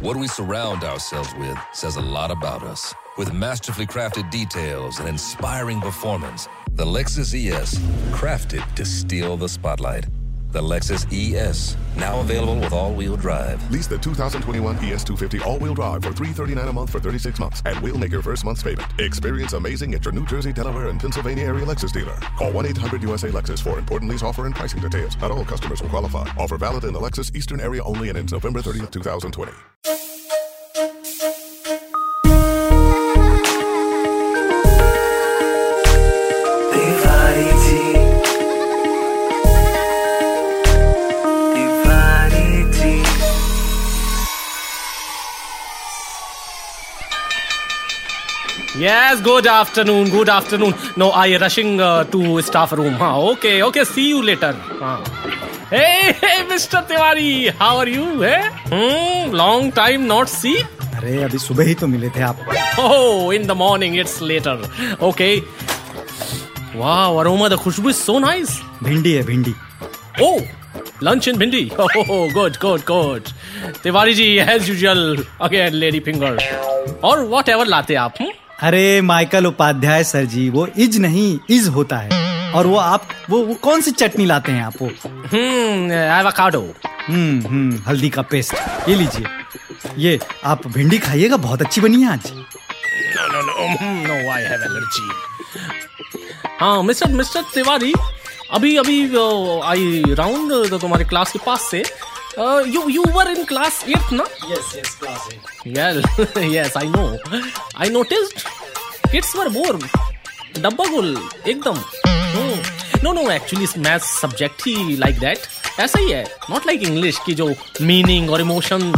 What we surround ourselves with says a lot about us. With masterfully crafted details and inspiring performance, the Lexus ES, crafted to steal the spotlight. The Lexus ES, now available with all-wheel drive. Lease the 2021 ES250 all-wheel drive for 339 a month for 36 months, and we'll make your first month's payment. Experience amazing at your New Jersey, Delaware, and Pennsylvania area Lexus dealer. Call 1-800-USA-LEXUS for important lease offer and pricing details. Not all customers will qualify. Offer valid in the Lexus Eastern area only and ends November 30th, 2020. Yes, good afternoon, good afternoon. No, I rushing uh, to staff room. Huh? Okay, okay, see you later. Huh. Hey, hey, Mr. Tiwari, how are you? Eh? Hmm, long time not see. अरे अभी सुबह ही तो मिले थे आप Oh, in the morning, it's later. Okay. Wow, aroma, the khushbu is so nice. भिंडी है भिंडी Oh, lunch in Bindi. Oh, good, good, good. Tiwari ji, as usual, again, lady finger. और whatever लाते आप hmm? अरे Michael Upadhyay sir जी वो is नहीं is होता है। और वो आप वो, वो कौन सी चटनी लाते हैं आप वो? Hmm, avocado. हम्म हम्म हल्दी का पेस्ट। ये लीजिए। ये आप भिंडी खाइएगा बहुत अच्छी बनी है आज। No, no, hmm, no, I have allergy. हाँ मिस्टर मिस्टर तिवारी अभी अभी आई राउंड तुम्हारे क्लास के पास से you you were in class at ना yes yes class Well, yes, I know. I noticed kids were more डब्बा गोल एकदम no no actually math subject he like that ऐसा ही है नॉट लाइक इंग्लिश की जो मीनिंग और इमोशन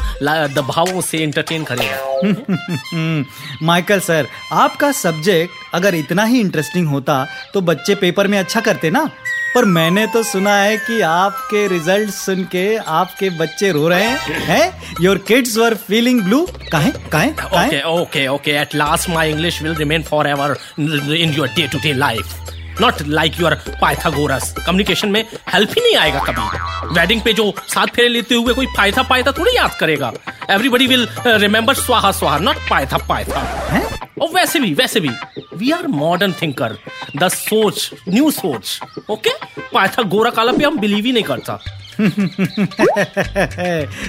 दबावों से एंटरटेन करेगा माइकल सर आपका सब्जेक्ट अगर इतना ही इंटरेस्टिंग होता तो बच्चे पेपर में अच्छा करते ना? पर मैंने तो सुना है कि आपके रिज़ल्ट सुन के आपके बच्चे रो रहे हैं हैं? Your kids were feeling blue काहे काहे okay okay at last my English will remain for ever in your day to day life not like your Pythagoras communication में हेल्प ही नहीं आएगा कभी. वेडिंग पे जो साथ फेरे लेते हुए कोई पाइथा पाइथा थोड़ी याद करेगा. एवरीबडी विल रिमेम्बर uh, स्वाहा स्वाहा नॉट पायथा पायथा है? और वैसे भी वैसे भी। We are modern thinker the सोच न्यू सोच ओके पायथा गोरा काला पे हम बिलीव ही नहीं करता।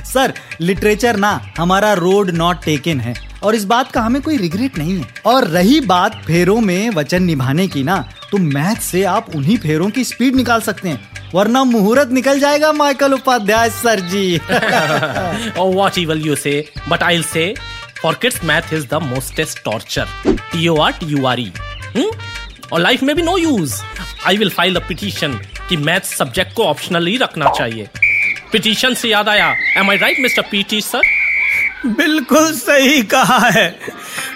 सर लिटरेचर ना हमारा रोड नॉट टेकन है। और इस बात का हमें कोई रिग्रेट नहीं है। और रही बात फेरों में वचन निभाने की ना तो मैथ से आप उन्हीं फेरों की स्पीड निकाल सकते हैं। वरना मुहूर्त निकल जाएगा Michael Upadhyay sir ji. what evil you say, but I'll say, kids, math is the mostest torture. T O R T U R E. Hmm? और लाइफ में भी no use I will file a petition कि math subject को optional ही रखना चाहिए। Petition से याद आया। Am I right mister PT sir बिल्कुल सही कहा है।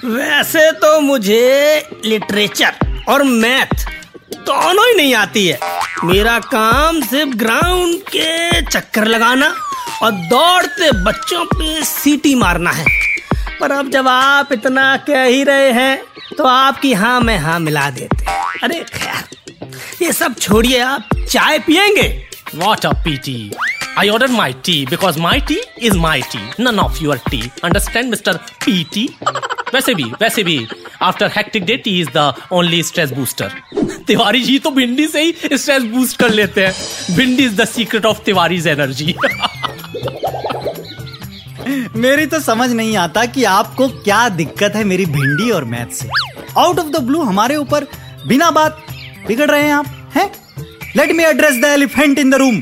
वैसे तो मुझे लिटरेचर और मैथ दोनों ही नहीं आती है। मेरा काम सिर्फ़ ग्राउंड के चक्कर लगाना और दौड़ते बच्चों पे सीटी मारना है। पर अब जब आप इतना कह ही रहे हैं तो आपकी हाँ में हाँ मिला देते अरे खैर ये सब छोड़िए आप चाय पियेंगे What a PT. I ordered my tea because my tea is my tea, none of your tea. Understand, Mr. PT? वैसे भी वैसे भी after hectic day tea is the only stress booster Tiwari ji तो भिंडी से ही stress boost कर लेते हैं भिंडी is the secret of Tiwari's energy मेरी तो समझ नहीं आता कि आपको क्या दिक्कत है मेरी भिंडी और मैथ से। आउट ऑफ़ द ब्लू हमारे ऊपर बिना बात बिगड़ रहे हैं आप, हैं? Let me address the elephant in the room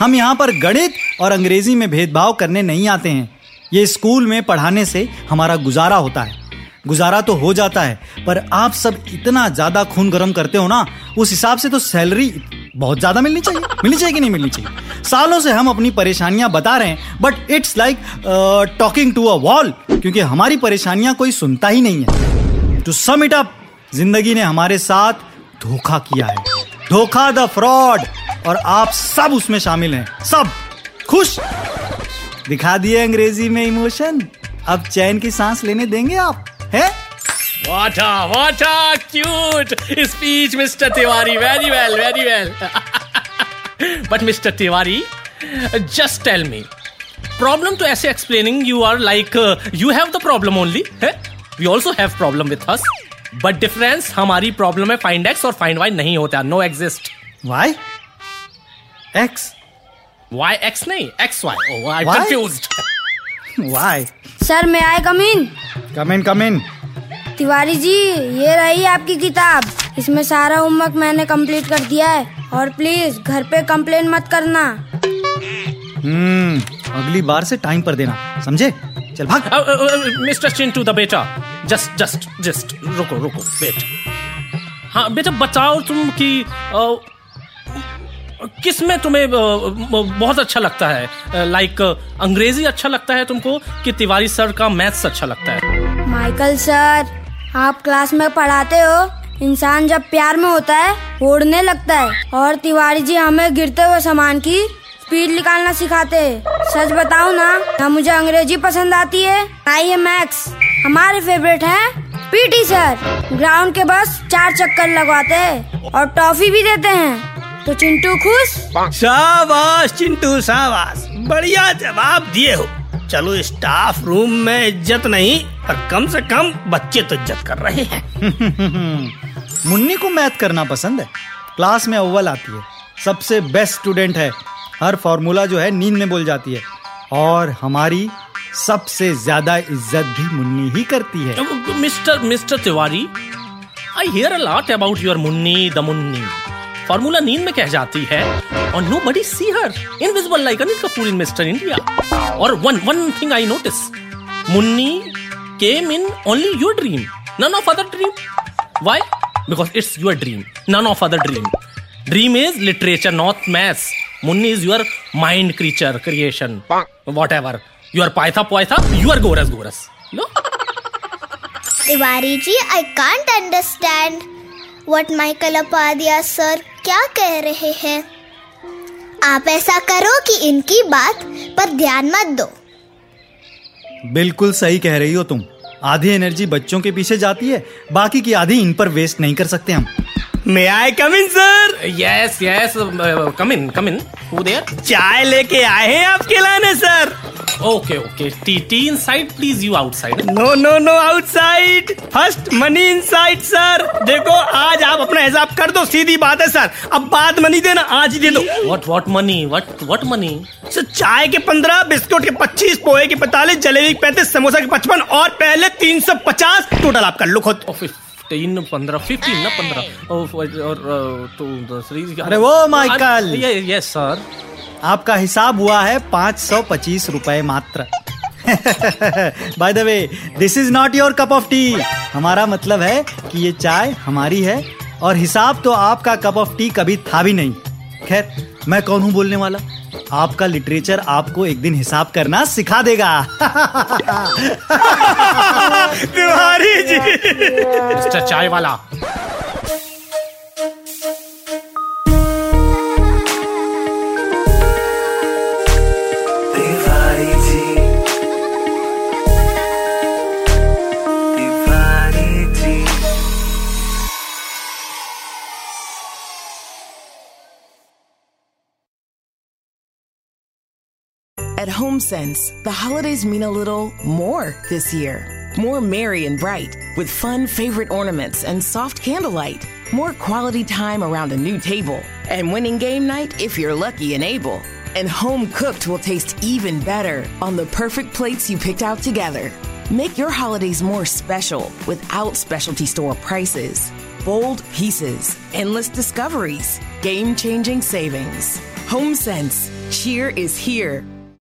हम यहाँ पर गणित और अंग्रेज़ी में भेदभाव करने नहीं आते हैं। ये स्कूल में पढ़ाने से हमारा गुजारा होता है। गुजारा तो हो जाता है, पर आप सब इतना ज़्यादा खून गर्म करते हो ना, उस हिसाब से तो सैलरी बहुत ज़्यादा मिलनी चाहिए। मिलनी चाहिए कि नहीं मिलनी चाहिए? सालों से हम अपनी परेशानियाँ बता रहे हैं but it's like talking to a wall क्योंकि हमारी परेशानियाँ कोई सुनता ही नहीं है। टू सम इट अप ज़िंदगी ने हमारे साथ धोखा किया है। धोखा द फ्रॉड और आप सब उसमें शामिल हैं। सब खुश। दिखा दिए अंग्रेज़ी में इमोशन। अब चैन की सांस लेने देंगे आप हैं? What a cute! speech, Mr. Tiwari. Very well, very well. But Mr. Tiwari, just tell me, problem तो ऐसे explaining you are like you have the problem only है? We also have problem with us but difference हमारी problem है find X और find Y नहीं होता no exist Y X Y X नहीं X Y I Why? Confused why sir may I come in come in come इन तिवारी जी ये रही आपकी किताब। इसमें सारा होमवर्क मैंने कंप्लीट कर दिया है। और प्लीज़ घर पे कंप्लेन मत करना। हम्म अगली बार से टाइम पर देना समझे? चल भाग। मिस्टर चिंटू द बेटा जस्ट जस्ट जस्ट रुको रुको वेट हाँ बेटा बताओ तुम कि किसमें तुम्हें बहुत अच्छा लगता है? लाइक अंग्रेज़ी अच्छा लगता है तुमको कि तिवारी सर का मैथ्स अच्छा लगता है? माइकल सर आप क्लास में पढ़ाते हो? इंसान जब प्यार में होता है उड़ने लगता है। और तिवारी जी हमें गिरते हुए सामान की स्पीड निकालना सिखाते हैं। सच बताऊँ ना ना मुझे अंग्रेज़ी पसंद आती है, ना ये मैक्स हमारे फेवरेट हैं पीटी सर। ग्राउंड के बस चार चक्कर लगवाते हैं और टॉफी भी देते हैं। तो चिंटू खुश? शाबाश चिंटू, शाबाश। बढ़िया जवाब दिए हो। चलो स्टाफ रूम में इज़्ज़त नहीं पर कम से कम बच्चे तो इज़्ज़त कर रहे हैं। मुन्नी को मैथ करना पसंद है। क्लास में अव्वल आती है। सबसे बेस्ट स्टूडेंट है। हर फॉर्मूला जो है नींद में बोल जाती है। और हमारी सबसे ज़्यादा इज़्ज़त भी मुन्नी ही करती है। Mister mister Tiwari I hear a lot about your Munni the Munni. Formula नींद में कह जाती है और nobody see her invisible like Anil Kapoor in Mister India और one one thing I notice Munni came in only your dream none of other dream why because it's your dream none of other dream dream is literature not maths Munni is your mind creature creation whatever you are Pytha Pytha you are goras goras no Tiwari ji I can't understand what Michael Upadhyay sir क्या कह रहे हैं आप ऐसा करो कि इनकी बात पर ध्यान मत दो। बिल्कुल सही कह रही हो तुम। आधी एनर्जी बच्चों के पीछे जाती है बाकी की आधी इन पर वेस्ट नहीं कर सकते हम may I come in sir yes yes come in come in come in. Who there? चाय लेके आए हैं आपके लाने sir Okay, okay. Tea, tea inside, please. You outside. No no no outside first money inside sir देखो आज आप अपना हिसाब कर दो सीधी बात है सर अब बाद मनी देना आज ही दे दो What, what money? What, what money? Sir चाय के पंद्रह बिस्कुट के पच्चीस पोहे के पैतालीस जलेबी के पैंतीस समोसा के पचपन और पहले तीन सौ पचास टोटल आपका लुक हो fifteen, पंद्रह, फिफ्टीन ना पंद्रह. Oh, और uh, तो अरे वो माइकल. Yes sir. आपका हिसाब हुआ है पाँच सौ पच्चीस रुपए मात्र by the way this is not your cup of tea हमारा मतलब है कि ये चाय हमारी है और हिसाब तो आपका कप ऑफ़ टी कभी था भी नहीं खैर मैं कौन हूँ बोलने वाला आपका लिटरेचर आपको एक दिन हिसाब करना सिखा देगा तिवारी जी Mr. चाय वाला. At HomeSense, the holidays mean a little more this year. More merry and bright, with fun favorite ornaments and soft candlelight. More quality time around a new table. And winning game night if you're lucky and able. And home cooked will taste even better on the perfect plates you picked out together. Make your holidays more special without specialty store prices. Bold pieces, endless discoveries, game changing savings. HomeSense, cheer is here